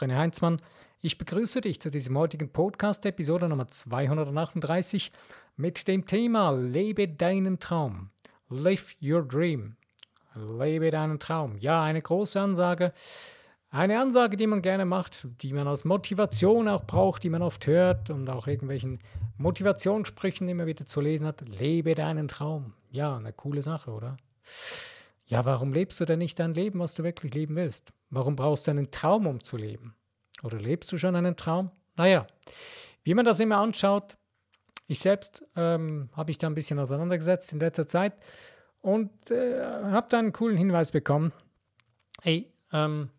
René Heinzmann. Ich begrüße dich zu diesem heutigen Podcast, Episode Nummer 238, mit dem Thema Lebe deinen Traum. Live your dream. Lebe deinen Traum. Ja, eine große Ansage. Eine Ansage, die man gerne macht, die man als Motivation auch braucht, die man oft hört und auch irgendwelchen Motivationssprüchen immer wieder zu lesen hat. Lebe deinen Traum. Ja, eine coole Sache, oder? Ja, warum lebst du denn nicht dein Leben, was du wirklich leben willst? Warum brauchst du einen Traum, um zu leben? Oder lebst du schon einen Traum? Naja, wie man das immer anschaut, ich selbst ähm, habe mich da ein bisschen auseinandergesetzt in letzter Zeit und äh, habe da einen coolen Hinweis bekommen. Hey, ähm,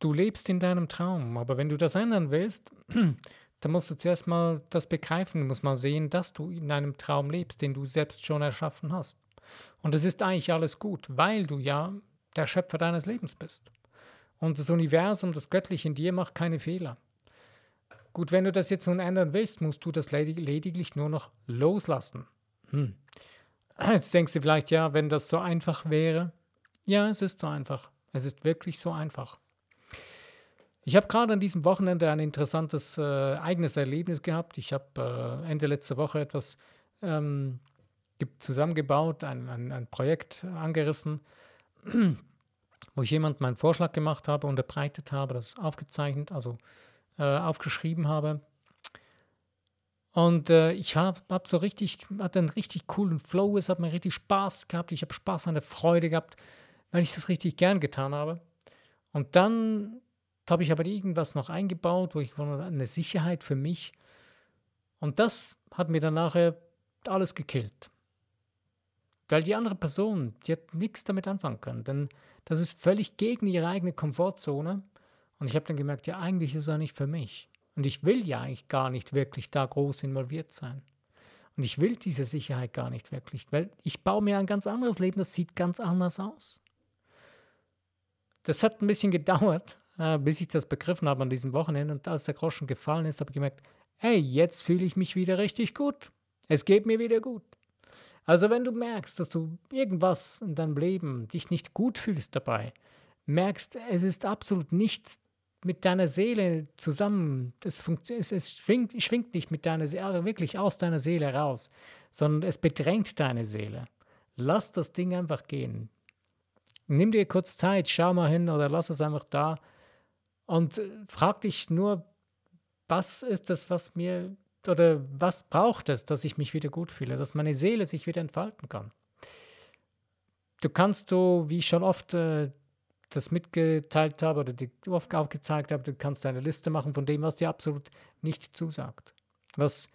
du lebst in deinem Traum, aber wenn du das ändern willst, dann musst du zuerst mal das begreifen, du musst mal sehen, dass du in einem Traum lebst, den du selbst schon erschaffen hast. Und es ist eigentlich alles gut, weil du ja der Schöpfer deines Lebens bist. Und das Universum, das Göttliche in dir macht keine Fehler. Gut, wenn du das jetzt nun ändern willst, musst du das ledig lediglich nur noch loslassen. Hm. Jetzt denkst du vielleicht, ja, wenn das so einfach wäre. Ja, es ist so einfach. Es ist wirklich so einfach. Ich habe gerade an diesem Wochenende ein interessantes äh, eigenes Erlebnis gehabt. Ich habe äh, Ende letzter Woche etwas ähm, zusammengebaut, ein, ein, ein, Projekt angerissen, wo ich jemand meinen Vorschlag gemacht habe, unterbreitet habe, das aufgezeichnet, also äh, aufgeschrieben habe. Und äh, ich habe hab so richtig, hatte einen richtig coolen Flow, es hat mir richtig Spaß gehabt, ich habe Spaß an der Freude gehabt, weil ich das richtig gern getan habe. Und dann habe ich aber irgendwas noch eingebaut, wo ich eine Sicherheit für mich. Und das hat mir dann nachher alles gekillt. Weil die andere Person, die hat nichts damit anfangen können. Denn das ist völlig gegen ihre eigene Komfortzone. Und ich habe dann gemerkt, ja, eigentlich ist er nicht für mich. Und ich will ja eigentlich gar nicht wirklich da groß involviert sein. Und ich will diese Sicherheit gar nicht wirklich, weil ich baue mir ein ganz anderes Leben, das sieht ganz anders aus. Das hat ein bisschen gedauert, äh, bis ich das begriffen habe an diesem Wochenende. Und als der Groschen gefallen ist, habe ich gemerkt, hey, jetzt fühle ich mich wieder richtig gut. Es geht mir wieder gut. Also wenn du merkst, dass du irgendwas in deinem Leben dich nicht gut fühlst dabei, merkst, es ist absolut nicht mit deiner Seele zusammen, es, es, es schwingt, schwingt nicht mit deiner Seele, wirklich aus deiner Seele raus, sondern es bedrängt deine Seele. Lass das Ding einfach gehen. Nimm dir kurz Zeit, schau mal hin oder lass es einfach da und äh, frag dich nur, was ist das, was mir oder was braucht es, dass ich mich wieder gut fühle, dass meine Seele sich wieder entfalten kann? Du kannst so, wie ich schon oft äh, das mitgeteilt habe oder die oft aufgezeigt habe, du kannst eine Liste machen von dem, was dir absolut nicht zusagt, was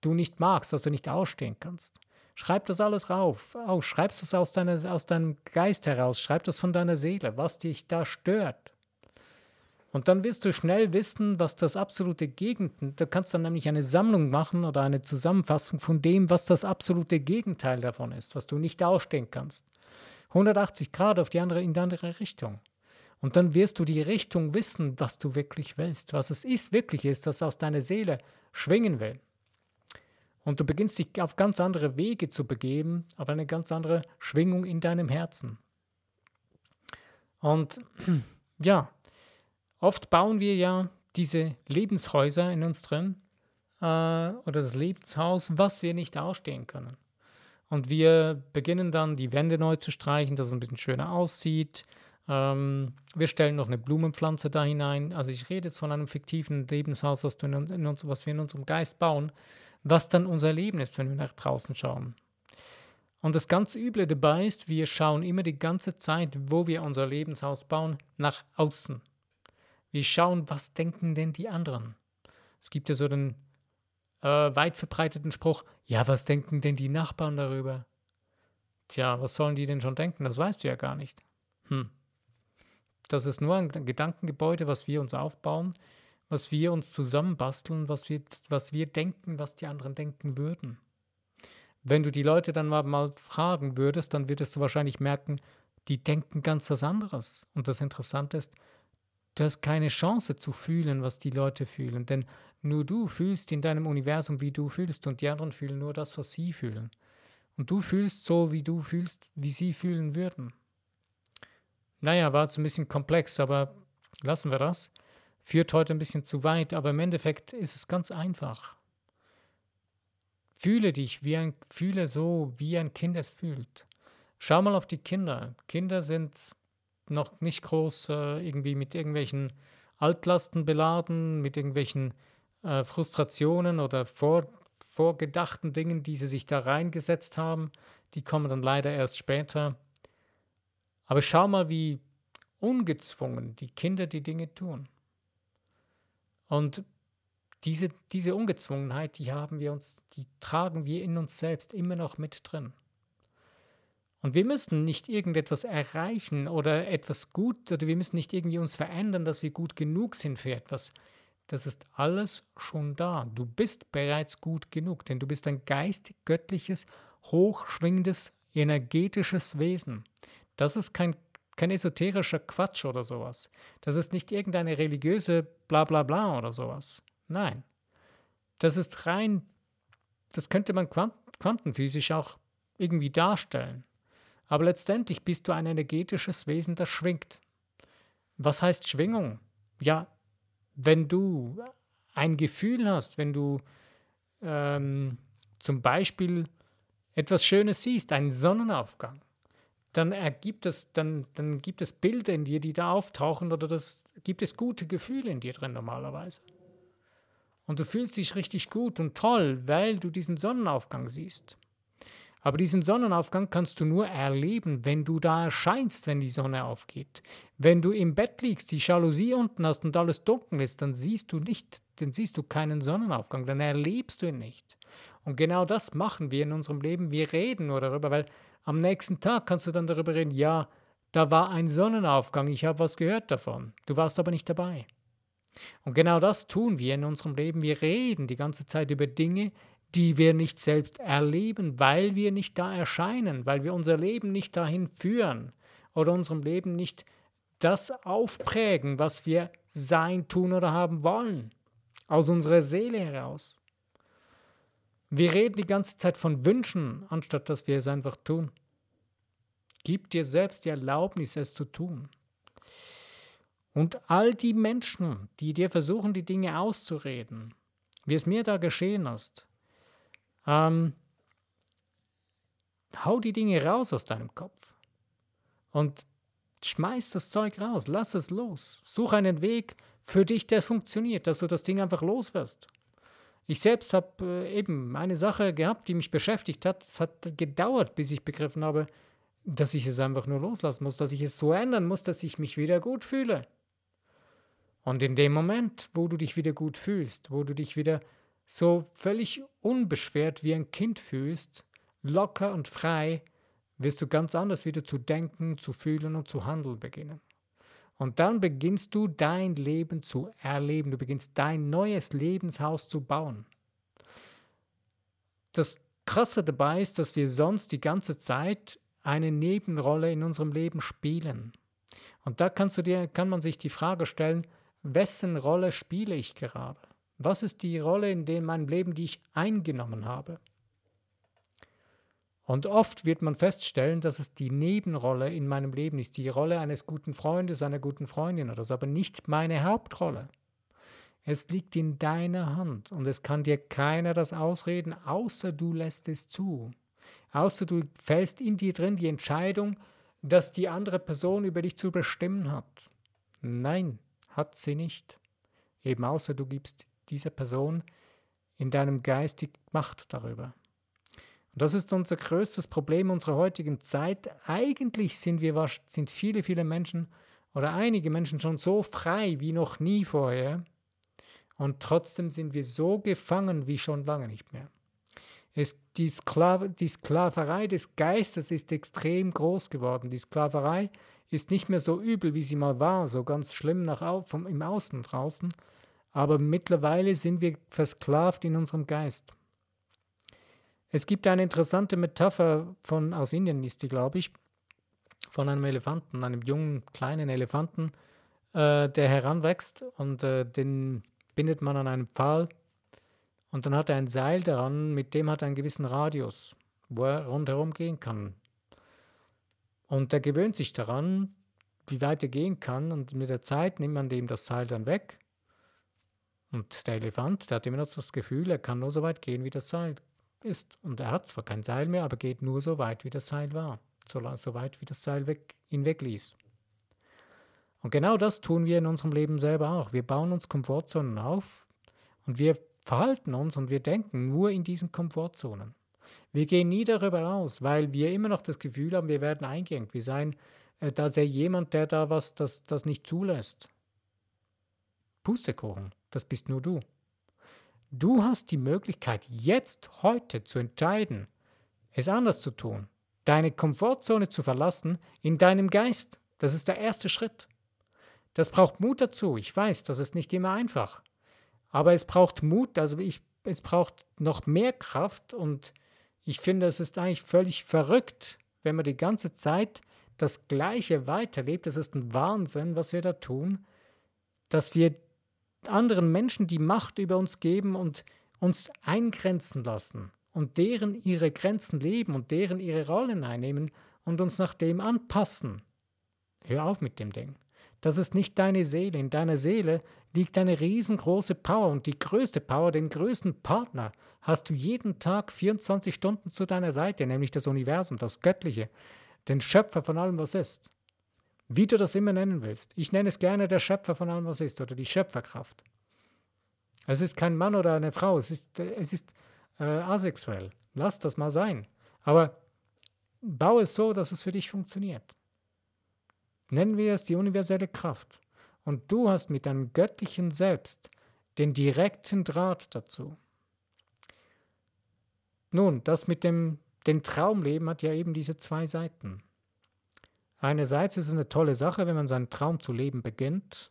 du nicht magst, was du nicht ausstehen kannst. Schreib das alles rauf, auf, schreib das aus, deiner, aus deinem Geist heraus, schreib das von deiner Seele, was dich da stört. Und dann wirst du schnell wissen, was das absolute Gegenteil, du kannst dann nämlich eine Sammlung machen oder eine Zusammenfassung von dem, was das absolute Gegenteil davon ist, was du nicht ausstehen kannst. 180 Grad auf die andere, in die andere Richtung. Und dann wirst du die Richtung wissen, was du wirklich willst, was es ist, wirklich ist, das aus deiner Seele schwingen will. Und du beginnst dich auf ganz andere Wege zu begeben, auf eine ganz andere Schwingung in deinem Herzen. Und ja, Oft bauen wir ja diese Lebenshäuser in uns drin äh, oder das Lebenshaus, was wir nicht ausstehen können. Und wir beginnen dann die Wände neu zu streichen, dass es ein bisschen schöner aussieht. Ähm, wir stellen noch eine Blumenpflanze da hinein. Also ich rede jetzt von einem fiktiven Lebenshaus, was, in, uns, was wir in unserem Geist bauen, was dann unser Leben ist, wenn wir nach draußen schauen. Und das ganz Üble dabei ist, wir schauen immer die ganze Zeit, wo wir unser Lebenshaus bauen, nach außen. Wir schauen, was denken denn die anderen. Es gibt ja so den äh, weit verbreiteten Spruch, ja, was denken denn die Nachbarn darüber? Tja, was sollen die denn schon denken? Das weißt du ja gar nicht. Hm. Das ist nur ein Gedankengebäude, was wir uns aufbauen, was wir uns zusammenbasteln, was wir, was wir denken, was die anderen denken würden. Wenn du die Leute dann mal, mal fragen würdest, dann würdest du wahrscheinlich merken, die denken ganz was anderes. Und das Interessante ist, Du hast keine Chance zu fühlen, was die Leute fühlen, denn nur du fühlst in deinem Universum, wie du fühlst, und die anderen fühlen nur das, was sie fühlen. Und du fühlst so, wie du fühlst, wie sie fühlen würden. Naja, war jetzt ein bisschen komplex, aber lassen wir das. Führt heute ein bisschen zu weit, aber im Endeffekt ist es ganz einfach. Fühle dich wie ein, fühle so, wie ein Kind es fühlt. Schau mal auf die Kinder. Kinder sind noch nicht groß äh, irgendwie mit irgendwelchen Altlasten beladen, mit irgendwelchen äh, Frustrationen oder vor, vorgedachten Dingen, die sie sich da reingesetzt haben. Die kommen dann leider erst später. Aber schau mal, wie ungezwungen die Kinder die Dinge tun. Und diese, diese Ungezwungenheit, die haben wir uns, die tragen wir in uns selbst immer noch mit drin. Und wir müssen nicht irgendetwas erreichen oder etwas gut, oder wir müssen nicht irgendwie uns verändern, dass wir gut genug sind für etwas. Das ist alles schon da. Du bist bereits gut genug, denn du bist ein geistig göttliches, hochschwingendes, energetisches Wesen. Das ist kein, kein esoterischer Quatsch oder sowas. Das ist nicht irgendeine religiöse Blablabla Bla Bla oder sowas. Nein. Das ist rein, das könnte man quantenphysisch auch irgendwie darstellen. Aber letztendlich bist du ein energetisches Wesen, das schwingt. Was heißt Schwingung? Ja, wenn du ein Gefühl hast, wenn du ähm, zum Beispiel etwas Schönes siehst, einen Sonnenaufgang, dann ergibt es, dann, dann gibt es Bilder in dir, die da auftauchen oder das gibt es gute Gefühle in dir drin normalerweise. Und du fühlst dich richtig gut und toll, weil du diesen Sonnenaufgang siehst. Aber diesen Sonnenaufgang kannst du nur erleben, wenn du da erscheinst, wenn die Sonne aufgeht. Wenn du im Bett liegst, die Jalousie unten hast und alles dunkel ist, dann siehst du nicht, dann siehst du keinen Sonnenaufgang, dann erlebst du ihn nicht. Und genau das machen wir in unserem Leben. Wir reden nur darüber, weil am nächsten Tag kannst du dann darüber reden, ja, da war ein Sonnenaufgang, ich habe was gehört davon. Du warst aber nicht dabei. Und genau das tun wir in unserem Leben. Wir reden die ganze Zeit über Dinge, die wir nicht selbst erleben, weil wir nicht da erscheinen, weil wir unser Leben nicht dahin führen oder unserem Leben nicht das aufprägen, was wir sein, tun oder haben wollen, aus unserer Seele heraus. Wir reden die ganze Zeit von Wünschen, anstatt dass wir es einfach tun. Gib dir selbst die Erlaubnis, es zu tun. Und all die Menschen, die dir versuchen, die Dinge auszureden, wie es mir da geschehen ist, ähm, hau die Dinge raus aus deinem Kopf und schmeiß das Zeug raus, lass es los. Such einen Weg für dich, der funktioniert, dass du das Ding einfach los wirst. Ich selbst habe äh, eben eine Sache gehabt, die mich beschäftigt hat. Es hat gedauert, bis ich begriffen habe, dass ich es einfach nur loslassen muss, dass ich es so ändern muss, dass ich mich wieder gut fühle. Und in dem Moment, wo du dich wieder gut fühlst, wo du dich wieder so völlig unbeschwert wie ein Kind fühlst, locker und frei, wirst du ganz anders wieder zu denken, zu fühlen und zu handeln beginnen. Und dann beginnst du dein Leben zu erleben, du beginnst dein neues Lebenshaus zu bauen. Das Krasse dabei ist, dass wir sonst die ganze Zeit eine Nebenrolle in unserem Leben spielen. Und da kannst du dir, kann man sich die Frage stellen, wessen Rolle spiele ich gerade? Was ist die Rolle in dem meinem Leben, die ich eingenommen habe? Und oft wird man feststellen, dass es die Nebenrolle in meinem Leben ist, die Rolle eines guten Freundes, einer guten Freundin oder so, aber nicht meine Hauptrolle. Es liegt in deiner Hand und es kann dir keiner das ausreden, außer du lässt es zu. Außer du fällst in dir drin die Entscheidung, dass die andere Person über dich zu bestimmen hat. Nein, hat sie nicht. Eben außer du gibst dieser Person in deinem Geist die Macht darüber. Und das ist unser größtes Problem unserer heutigen Zeit. Eigentlich sind wir sind viele, viele Menschen oder einige Menschen schon so frei wie noch nie vorher. Und trotzdem sind wir so gefangen wie schon lange nicht mehr. Es, die, Sklav die Sklaverei des Geistes ist extrem groß geworden. Die Sklaverei ist nicht mehr so übel, wie sie mal war, so ganz schlimm nach, vom, im Außen draußen, aber mittlerweile sind wir versklavt in unserem Geist. Es gibt eine interessante Metapher von, aus Indien, ist die, glaube ich, von einem Elefanten, einem jungen, kleinen Elefanten, äh, der heranwächst und äh, den bindet man an einem Pfahl und dann hat er ein Seil daran, mit dem hat er einen gewissen Radius, wo er rundherum gehen kann. Und er gewöhnt sich daran, wie weit er gehen kann. Und mit der Zeit nimmt man dem das Seil dann weg. Und der Elefant, der hat immer noch das Gefühl, er kann nur so weit gehen, wie das Seil ist. Und er hat zwar kein Seil mehr, aber geht nur so weit, wie das Seil war. So, so weit, wie das Seil weg, ihn wegließ. Und genau das tun wir in unserem Leben selber auch. Wir bauen uns Komfortzonen auf und wir verhalten uns und wir denken nur in diesen Komfortzonen. Wir gehen nie darüber aus, weil wir immer noch das Gefühl haben, wir werden eingeengt. Wir seien äh, da sei jemand, der da was das, das nicht zulässt. Pustekuchen, das bist nur du. Du hast die Möglichkeit, jetzt, heute zu entscheiden, es anders zu tun, deine Komfortzone zu verlassen in deinem Geist. Das ist der erste Schritt. Das braucht Mut dazu. Ich weiß, das ist nicht immer einfach. Aber es braucht Mut, also ich, es braucht noch mehr Kraft und ich finde, es ist eigentlich völlig verrückt, wenn man die ganze Zeit das Gleiche weiterlebt. Das ist ein Wahnsinn, was wir da tun, dass wir anderen Menschen die Macht über uns geben und uns eingrenzen lassen und deren ihre Grenzen leben und deren ihre Rollen einnehmen und uns nach dem anpassen. Hör auf mit dem Ding. Das ist nicht deine Seele. In deiner Seele liegt eine riesengroße Power und die größte Power, den größten Partner hast du jeden Tag 24 Stunden zu deiner Seite, nämlich das Universum, das Göttliche, den Schöpfer von allem, was ist. Wie du das immer nennen willst. Ich nenne es gerne der Schöpfer von allem, was ist, oder die Schöpferkraft. Es ist kein Mann oder eine Frau, es ist, es ist äh, asexuell. Lass das mal sein. Aber baue es so, dass es für dich funktioniert. Nennen wir es die universelle Kraft. Und du hast mit deinem göttlichen Selbst den direkten Draht dazu. Nun, das mit dem den Traumleben hat ja eben diese zwei Seiten. Einerseits ist es eine tolle Sache, wenn man seinen Traum zu leben beginnt,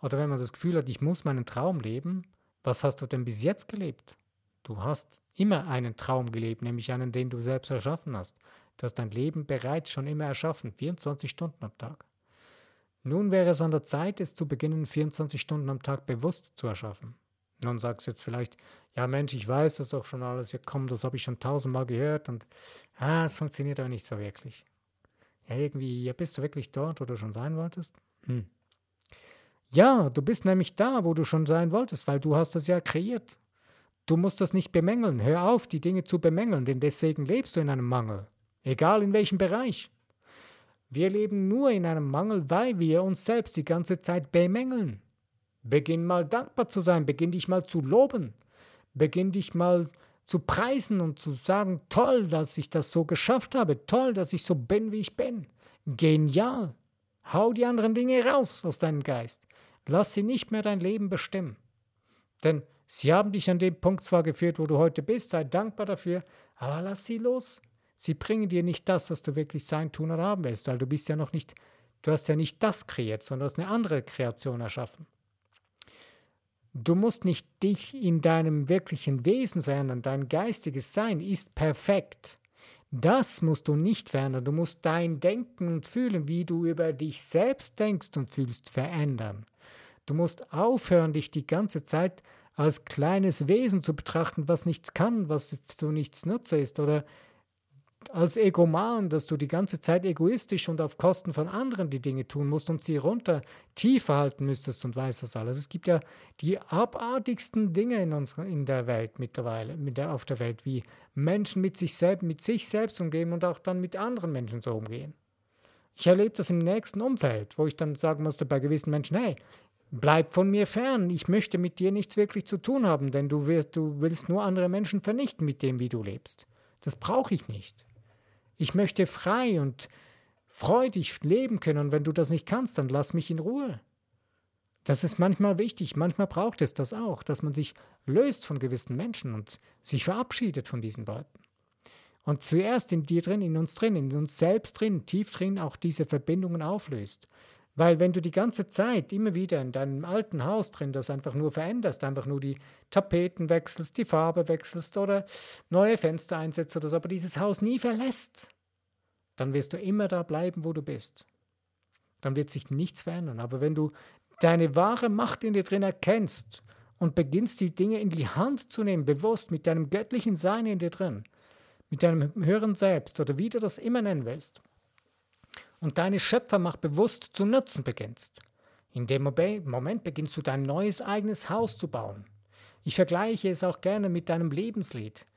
oder wenn man das Gefühl hat, ich muss meinen Traum leben. Was hast du denn bis jetzt gelebt? Du hast immer einen Traum gelebt, nämlich einen, den du selbst erschaffen hast. Du hast dein Leben bereits schon immer erschaffen, 24 Stunden am Tag. Nun wäre es an der Zeit, es zu beginnen, 24 Stunden am Tag bewusst zu erschaffen. Nun sagst du jetzt vielleicht, ja Mensch, ich weiß das doch schon alles, ja komm, das habe ich schon tausendmal gehört und ah, es funktioniert aber nicht so wirklich. Ja, irgendwie, ja, bist du wirklich dort, wo du schon sein wolltest? Hm. Ja, du bist nämlich da, wo du schon sein wolltest, weil du hast das ja kreiert. Du musst das nicht bemängeln. Hör auf, die Dinge zu bemängeln, denn deswegen lebst du in einem Mangel. Egal in welchem Bereich. Wir leben nur in einem Mangel, weil wir uns selbst die ganze Zeit bemängeln. Beginn mal dankbar zu sein, beginn dich mal zu loben, beginn dich mal zu preisen und zu sagen, toll, dass ich das so geschafft habe, toll, dass ich so bin, wie ich bin. Genial. Hau die anderen Dinge raus aus deinem Geist. Lass sie nicht mehr dein Leben bestimmen. Denn sie haben dich an dem Punkt zwar geführt, wo du heute bist, sei dankbar dafür, aber lass sie los. Sie bringen dir nicht das, was du wirklich sein, tun oder haben willst, weil du bist ja noch nicht, du hast ja nicht das kreiert, sondern hast eine andere Kreation erschaffen. Du musst nicht dich in deinem wirklichen Wesen verändern. Dein geistiges Sein ist perfekt. Das musst du nicht verändern. Du musst dein Denken und Fühlen, wie du über dich selbst denkst und fühlst, verändern. Du musst aufhören, dich die ganze Zeit als kleines Wesen zu betrachten, was nichts kann, was du nichts nutze ist oder als Egoman, dass du die ganze Zeit egoistisch und auf Kosten von anderen die Dinge tun musst und sie runter tiefer halten müsstest und weißt das alles. Es gibt ja die abartigsten Dinge in, unserer, in der Welt mittlerweile, mit der, auf der Welt, wie Menschen mit sich, selbst, mit sich selbst umgehen und auch dann mit anderen Menschen so umgehen. Ich erlebe das im nächsten Umfeld, wo ich dann sagen musste bei gewissen Menschen, hey, bleib von mir fern, ich möchte mit dir nichts wirklich zu tun haben, denn du, wirst, du willst nur andere Menschen vernichten mit dem, wie du lebst. Das brauche ich nicht. Ich möchte frei und freudig leben können und wenn du das nicht kannst, dann lass mich in Ruhe. Das ist manchmal wichtig, manchmal braucht es das auch, dass man sich löst von gewissen Menschen und sich verabschiedet von diesen Leuten. Und zuerst in dir drin, in uns drin, in uns selbst drin, tief drin auch diese Verbindungen auflöst. Weil wenn du die ganze Zeit immer wieder in deinem alten Haus drin das einfach nur veränderst, einfach nur die Tapeten wechselst, die Farbe wechselst oder neue Fenster einsetzt oder so, aber dieses Haus nie verlässt, dann wirst du immer da bleiben, wo du bist. Dann wird sich nichts verändern. Aber wenn du deine wahre Macht in dir drin erkennst und beginnst die Dinge in die Hand zu nehmen, bewusst mit deinem göttlichen Sein in dir drin, mit deinem höheren Selbst oder wie du das immer nennen willst, und deine Schöpfermacht bewusst zu nutzen beginnst. In dem Moment beginnst du dein neues eigenes Haus zu bauen. Ich vergleiche es auch gerne mit deinem Lebenslied.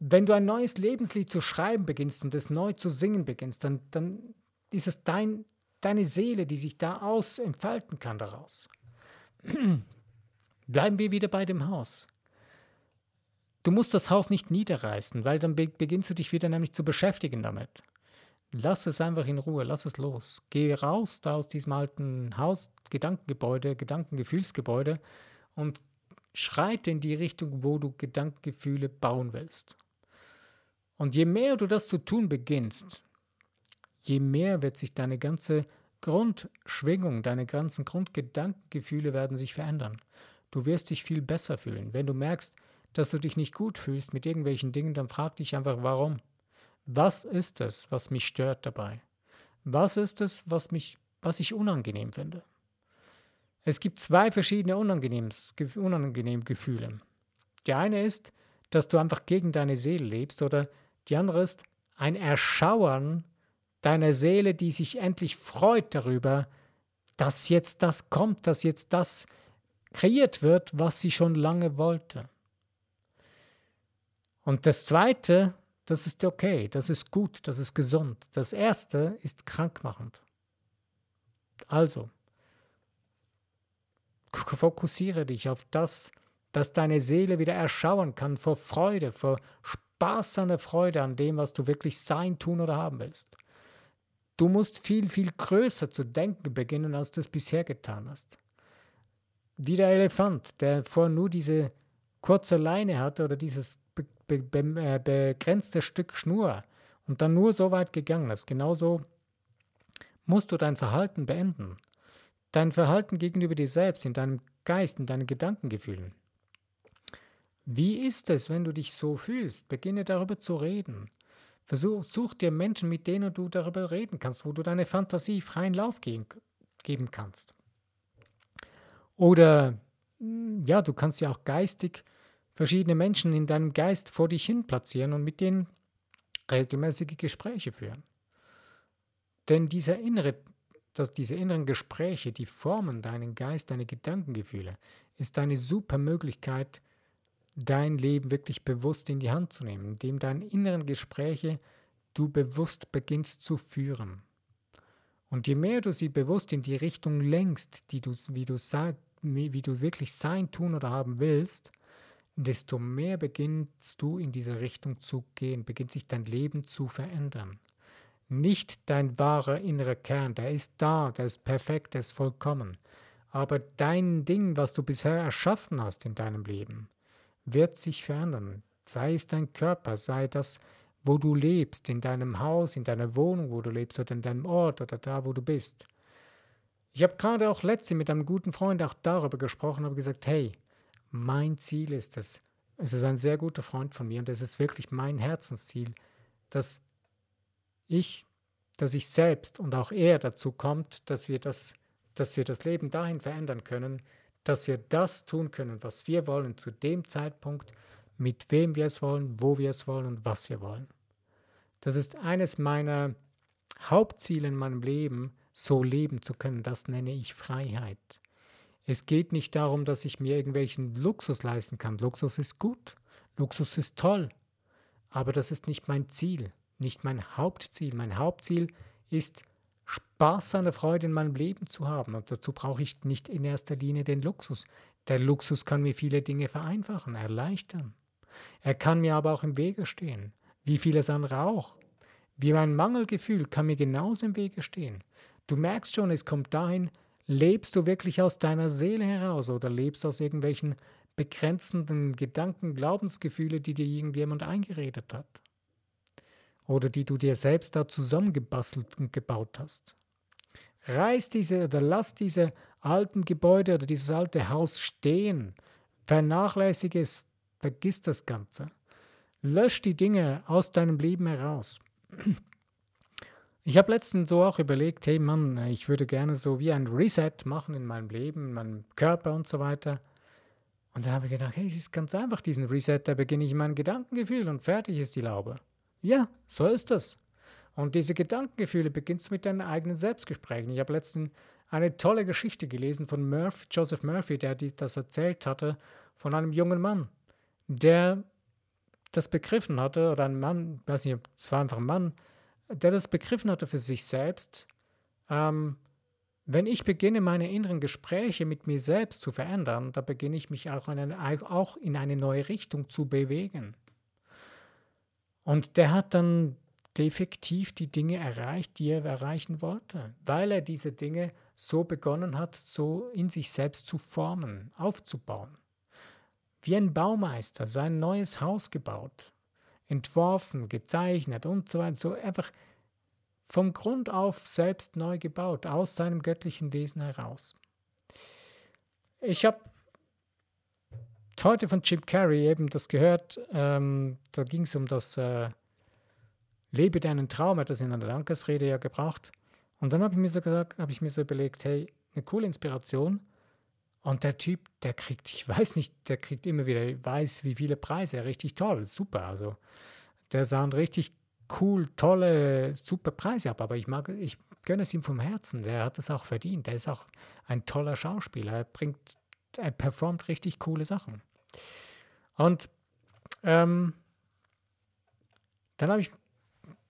Wenn du ein neues Lebenslied zu schreiben beginnst und es neu zu singen beginnst, dann, dann ist es dein, deine Seele, die sich da aus entfalten kann daraus. Bleiben wir wieder bei dem Haus. Du musst das Haus nicht niederreißen, weil dann beginnst du dich wieder nämlich zu beschäftigen damit. Lass es einfach in Ruhe, lass es los. Geh raus da aus diesem alten Haus, Gedankengebäude, Gedankengefühlsgebäude und schreite in die Richtung, wo du Gedankengefühle bauen willst. Und je mehr du das zu tun beginnst, je mehr wird sich deine ganze Grundschwingung, deine ganzen Grundgedankengefühle werden sich verändern. Du wirst dich viel besser fühlen. Wenn du merkst, dass du dich nicht gut fühlst mit irgendwelchen Dingen, dann frag dich einfach, warum. Was ist es, was mich stört dabei? Was ist es, was, mich, was ich unangenehm finde? Es gibt zwei verschiedene unangenehme Gefühle. Der eine ist, dass du einfach gegen deine Seele lebst oder die andere ist ein Erschauern deiner Seele, die sich endlich freut darüber, dass jetzt das kommt, dass jetzt das kreiert wird, was sie schon lange wollte. Und das Zweite das ist okay, das ist gut, das ist gesund. Das erste ist krankmachend. Also, fokussiere dich auf das, dass deine Seele wieder erschauen kann vor Freude, vor Spaß an der Freude an dem, was du wirklich sein, tun oder haben willst. Du musst viel, viel größer zu denken beginnen, als du es bisher getan hast. Wie der Elefant, der vorher nur diese kurze Leine hatte oder dieses be be äh, begrenztes Stück Schnur und dann nur so weit gegangen ist. Genauso musst du dein Verhalten beenden. Dein Verhalten gegenüber dir selbst, in deinem Geist, in deinen Gedankengefühlen. Wie ist es, wenn du dich so fühlst? Beginne darüber zu reden. Versuch, such dir Menschen, mit denen du darüber reden kannst, wo du deine Fantasie freien Lauf geben, geben kannst. Oder ja, du kannst ja auch geistig verschiedene Menschen in deinem Geist vor dich hin platzieren und mit denen regelmäßige Gespräche führen. Denn dieser innere, dass diese inneren Gespräche, die formen deinen Geist, deine Gedankengefühle, ist eine super Möglichkeit, dein Leben wirklich bewusst in die Hand zu nehmen, indem deine inneren Gespräche du bewusst beginnst zu führen. Und je mehr du sie bewusst in die Richtung lenkst, die du, wie, du, wie du wirklich sein, tun oder haben willst, desto mehr beginnst du in diese Richtung zu gehen, beginnt sich dein Leben zu verändern. Nicht dein wahrer innerer Kern, der ist da, der ist perfekt, der ist vollkommen. Aber dein Ding, was du bisher erschaffen hast in deinem Leben, wird sich verändern. Sei es dein Körper, sei das, wo du lebst, in deinem Haus, in deiner Wohnung, wo du lebst, oder in deinem Ort oder da, wo du bist. Ich habe gerade auch letztens mit einem guten Freund auch darüber gesprochen, habe gesagt, hey, mein Ziel ist es. Es ist ein sehr guter Freund von mir und es ist wirklich mein Herzensziel, dass ich, dass ich selbst und auch er dazu kommt, dass wir das, dass wir das Leben dahin verändern können, dass wir das tun können, was wir wollen, zu dem Zeitpunkt, mit wem wir es wollen, wo wir es wollen und was wir wollen. Das ist eines meiner Hauptziele in meinem Leben, so leben zu können. Das nenne ich Freiheit. Es geht nicht darum, dass ich mir irgendwelchen Luxus leisten kann. Luxus ist gut, Luxus ist toll, aber das ist nicht mein Ziel, nicht mein Hauptziel. Mein Hauptziel ist, Spaß an der Freude in meinem Leben zu haben. Und dazu brauche ich nicht in erster Linie den Luxus. Der Luxus kann mir viele Dinge vereinfachen, erleichtern. Er kann mir aber auch im Wege stehen, wie vieles andere auch. Wie mein Mangelgefühl kann mir genauso im Wege stehen. Du merkst schon, es kommt dahin, Lebst du wirklich aus deiner Seele heraus oder lebst aus irgendwelchen begrenzenden Gedanken, Glaubensgefühle, die dir irgendjemand eingeredet hat? Oder die du dir selbst da zusammengebastelt und gebaut hast? Reiß diese oder lass diese alten Gebäude oder dieses alte Haus stehen. Vernachlässige es, vergiss das Ganze. Lösch die Dinge aus deinem Leben heraus. Ich habe letztens so auch überlegt, hey Mann, ich würde gerne so wie ein Reset machen in meinem Leben, in meinem Körper und so weiter. Und dann habe ich gedacht, hey, es ist ganz einfach, diesen Reset, da beginne ich in meinem Gedankengefühl und fertig ist die Laube. Ja, so ist es. Und diese Gedankengefühle beginnst du mit deinen eigenen Selbstgesprächen. Ich habe letztens eine tolle Geschichte gelesen von Murphy, Joseph Murphy, der das erzählt hatte, von einem jungen Mann, der das begriffen hatte, oder ein Mann, ich weiß nicht, es war einfach ein Mann, der das begriffen hatte für sich selbst, ähm, wenn ich beginne, meine inneren Gespräche mit mir selbst zu verändern, da beginne ich mich auch in eine, auch in eine neue Richtung zu bewegen. Und der hat dann defektiv die Dinge erreicht, die er erreichen wollte, weil er diese Dinge so begonnen hat, so in sich selbst zu formen, aufzubauen. Wie ein Baumeister sein neues Haus gebaut, entworfen, gezeichnet und so weiter, so einfach vom Grund auf selbst neu gebaut, aus seinem göttlichen Wesen heraus. Ich habe heute von Jim Carrey eben das gehört, ähm, da ging es um das äh, Lebe deinen Traum, hat das in einer Dankesrede ja gebracht. Und dann habe ich mir so gesagt, habe ich mir so überlegt, hey, eine coole Inspiration. Und der Typ, der kriegt, ich weiß nicht, der kriegt immer wieder, weiß wie viele Preise, richtig toll, super. Also der sah richtig cool, tolle, super Preise ab, aber ich mag, ich gönne es ihm vom Herzen. Der hat es auch verdient. Der ist auch ein toller Schauspieler. Er bringt, er performt richtig coole Sachen. Und ähm, dann habe ich,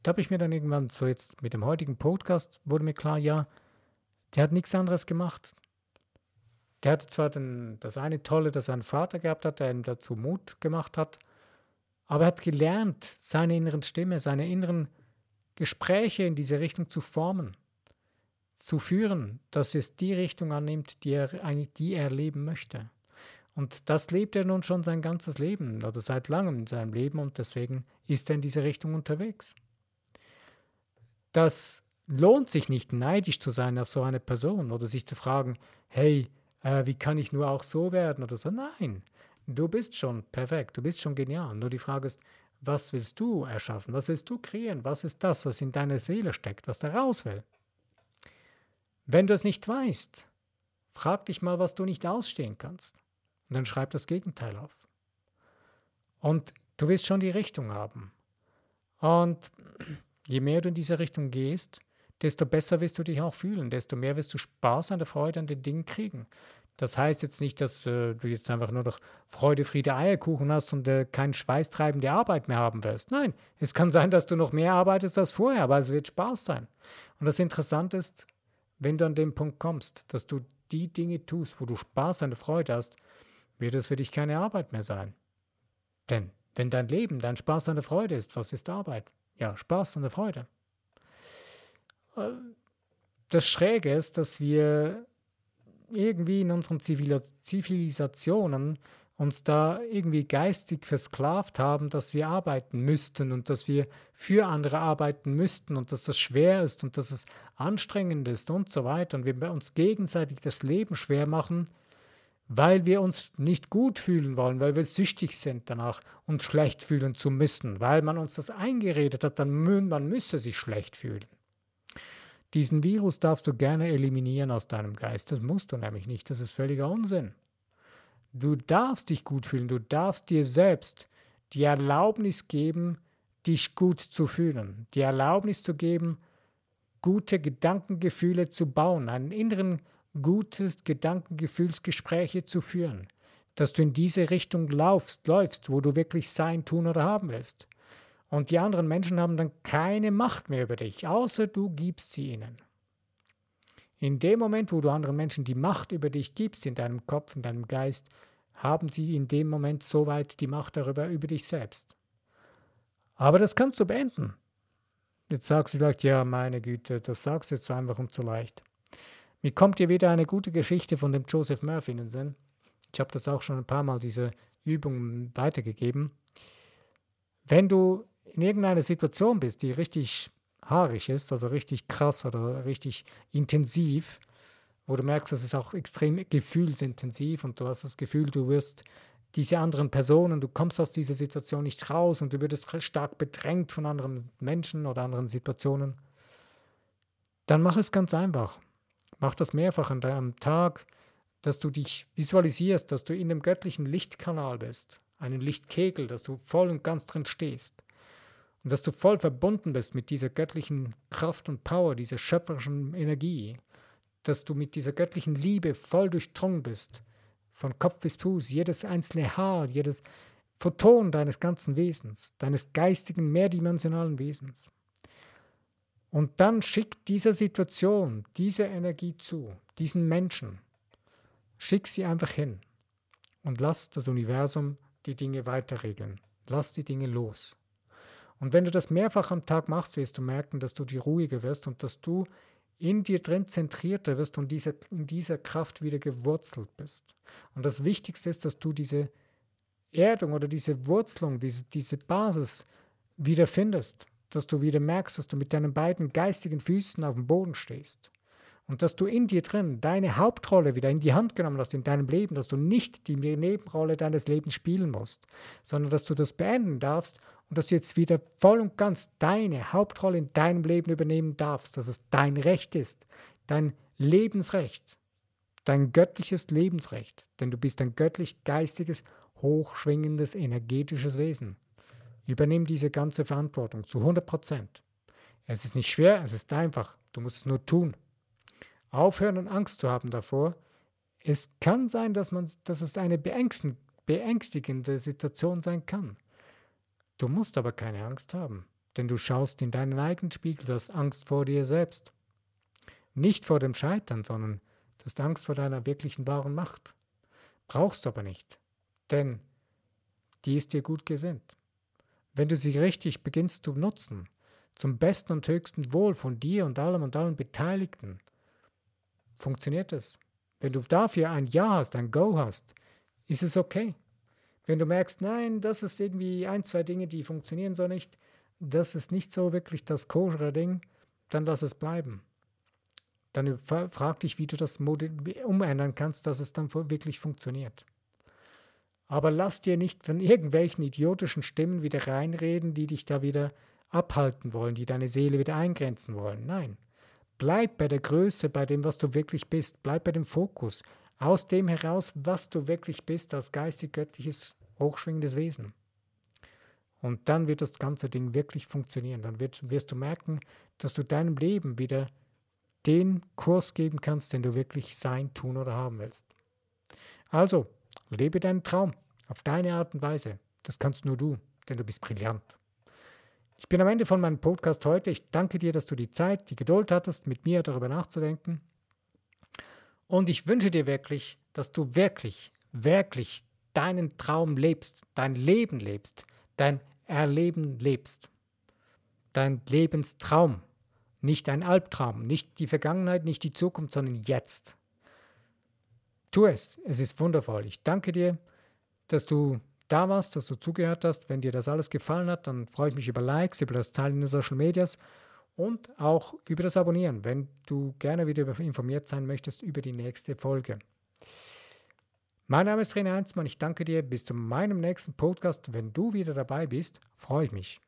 da habe ich mir dann irgendwann so jetzt mit dem heutigen Podcast wurde mir klar, ja, der hat nichts anderes gemacht. Der hatte zwar den, das eine Tolle, dass er einen Vater gehabt hat, der ihm dazu Mut gemacht hat, aber er hat gelernt, seine inneren Stimme, seine inneren Gespräche in diese Richtung zu formen, zu führen, dass es die Richtung annimmt, die er, die er leben möchte. Und das lebt er nun schon sein ganzes Leben oder seit langem in seinem Leben und deswegen ist er in diese Richtung unterwegs. Das lohnt sich nicht, neidisch zu sein auf so eine Person oder sich zu fragen, hey, äh, wie kann ich nur auch so werden oder so. Nein, Du bist schon perfekt, du bist schon genial. Nur die Frage ist, was willst du erschaffen? Was willst du kreieren? Was ist das, was in deiner Seele steckt, was da raus will? Wenn du es nicht weißt, frag dich mal, was du nicht ausstehen kannst. Und dann schreib das Gegenteil auf. Und du wirst schon die Richtung haben. Und je mehr du in diese Richtung gehst, desto besser wirst du dich auch fühlen, desto mehr wirst du Spaß an der Freude an den Dingen kriegen. Das heißt jetzt nicht, dass äh, du jetzt einfach nur noch Freude, Friede, Eierkuchen hast und äh, keine schweißtreibende Arbeit mehr haben wirst. Nein, es kann sein, dass du noch mehr arbeitest als vorher, aber es wird Spaß sein. Und das Interessante ist, wenn du an den Punkt kommst, dass du die Dinge tust, wo du Spaß und Freude hast, wird es für dich keine Arbeit mehr sein. Denn wenn dein Leben dein Spaß und der Freude ist, was ist Arbeit? Ja, Spaß und Freude. Das Schräge ist, dass wir irgendwie in unseren Zivilisationen uns da irgendwie geistig versklavt haben, dass wir arbeiten müssten und dass wir für andere arbeiten müssten und dass das schwer ist und dass es anstrengend ist und so weiter und wir uns gegenseitig das Leben schwer machen, weil wir uns nicht gut fühlen wollen, weil wir süchtig sind danach, uns schlecht fühlen zu müssen, weil man uns das eingeredet hat, dann man müsse sich schlecht fühlen. Diesen Virus darfst du gerne eliminieren aus deinem Geist. Das musst du nämlich nicht. Das ist völliger Unsinn. Du darfst dich gut fühlen. Du darfst dir selbst die Erlaubnis geben, dich gut zu fühlen. Die Erlaubnis zu geben, gute Gedankengefühle zu bauen, einen inneren gute Gedankengefühlsgespräche zu führen, dass du in diese Richtung laufst, läufst, wo du wirklich sein, tun oder haben willst. Und die anderen Menschen haben dann keine Macht mehr über dich, außer du gibst sie ihnen. In dem Moment, wo du anderen Menschen die Macht über dich gibst, in deinem Kopf, in deinem Geist, haben sie in dem Moment soweit die Macht darüber über dich selbst. Aber das kannst du beenden. Jetzt sagst du vielleicht, ja, meine Güte, das sagst du jetzt so einfach und so leicht. Mir kommt dir wieder eine gute Geschichte von dem Joseph Murphy in den Sinn. Ich habe das auch schon ein paar Mal, diese Übung weitergegeben. Wenn du in irgendeiner Situation bist, die richtig haarig ist, also richtig krass oder richtig intensiv, wo du merkst, das ist auch extrem gefühlsintensiv und du hast das Gefühl, du wirst diese anderen Personen, du kommst aus dieser Situation nicht raus und du wirst stark bedrängt von anderen Menschen oder anderen Situationen, dann mach es ganz einfach. Mach das mehrfach an deinem Tag, dass du dich visualisierst, dass du in dem göttlichen Lichtkanal bist, einen Lichtkegel, dass du voll und ganz drin stehst. Und dass du voll verbunden bist mit dieser göttlichen Kraft und Power, dieser schöpferischen Energie, dass du mit dieser göttlichen Liebe voll durchdrungen bist, von Kopf bis Fuß, jedes einzelne Haar, jedes Photon deines ganzen Wesens, deines geistigen, mehrdimensionalen Wesens. Und dann schick dieser Situation, diese Energie zu, diesen Menschen. Schick sie einfach hin und lass das Universum die Dinge weiterregeln. Lass die Dinge los. Und wenn du das mehrfach am Tag machst, wirst du merken, dass du die ruhiger wirst und dass du in dir drin zentrierter wirst und diese, in dieser Kraft wieder gewurzelt bist. Und das Wichtigste ist, dass du diese Erdung oder diese Wurzelung, diese, diese Basis wieder findest, dass du wieder merkst, dass du mit deinen beiden geistigen Füßen auf dem Boden stehst und dass du in dir drin deine Hauptrolle wieder in die Hand genommen hast in deinem Leben, dass du nicht die Nebenrolle deines Lebens spielen musst, sondern dass du das beenden darfst und dass du jetzt wieder voll und ganz deine Hauptrolle in deinem Leben übernehmen darfst, dass es dein Recht ist, dein Lebensrecht, dein göttliches Lebensrecht, denn du bist ein göttlich-geistiges, hochschwingendes, energetisches Wesen. Übernimm diese ganze Verantwortung zu 100 Prozent. Es ist nicht schwer, es ist einfach. Du musst es nur tun. Aufhören und Angst zu haben davor. Es kann sein, dass, man, dass es eine beängstigende Situation sein kann. Du musst aber keine Angst haben, denn du schaust in deinen eigenen Spiegel, du hast Angst vor dir selbst. Nicht vor dem Scheitern, sondern du hast Angst vor deiner wirklichen wahren Macht. Brauchst aber nicht, denn die ist dir gut gesinnt. Wenn du sie richtig beginnst zu nutzen, zum besten und höchsten Wohl von dir und allem und allen Beteiligten, funktioniert es. Wenn du dafür ein Ja hast, ein Go hast, ist es okay. Wenn du merkst, nein, das ist irgendwie ein, zwei Dinge, die funktionieren so nicht, das ist nicht so wirklich das koschere Ding, dann lass es bleiben. Dann frag dich, wie du das umändern kannst, dass es dann wirklich funktioniert. Aber lass dir nicht von irgendwelchen idiotischen Stimmen wieder reinreden, die dich da wieder abhalten wollen, die deine Seele wieder eingrenzen wollen. Nein. Bleib bei der Größe, bei dem, was du wirklich bist. Bleib bei dem Fokus. Aus dem heraus, was du wirklich bist, als geistig-göttliches, hochschwingendes Wesen. Und dann wird das ganze Ding wirklich funktionieren. Dann wird, wirst du merken, dass du deinem Leben wieder den Kurs geben kannst, den du wirklich sein, tun oder haben willst. Also, Lebe deinen Traum auf deine Art und Weise. Das kannst nur du, denn du bist brillant. Ich bin am Ende von meinem Podcast heute. Ich danke dir, dass du die Zeit, die Geduld hattest, mit mir darüber nachzudenken. Und ich wünsche dir wirklich, dass du wirklich, wirklich deinen Traum lebst, dein Leben lebst, dein Erleben lebst. Dein Lebenstraum, nicht ein Albtraum, nicht die Vergangenheit, nicht die Zukunft, sondern jetzt. Tu es, es ist wundervoll. Ich danke dir, dass du da warst, dass du zugehört hast. Wenn dir das alles gefallen hat, dann freue ich mich über Likes, über das Teilen in den Social Medias und auch über das Abonnieren, wenn du gerne wieder informiert sein möchtest über die nächste Folge. Mein Name ist René Heinzmann. Ich danke dir. Bis zu meinem nächsten Podcast. Wenn du wieder dabei bist, freue ich mich.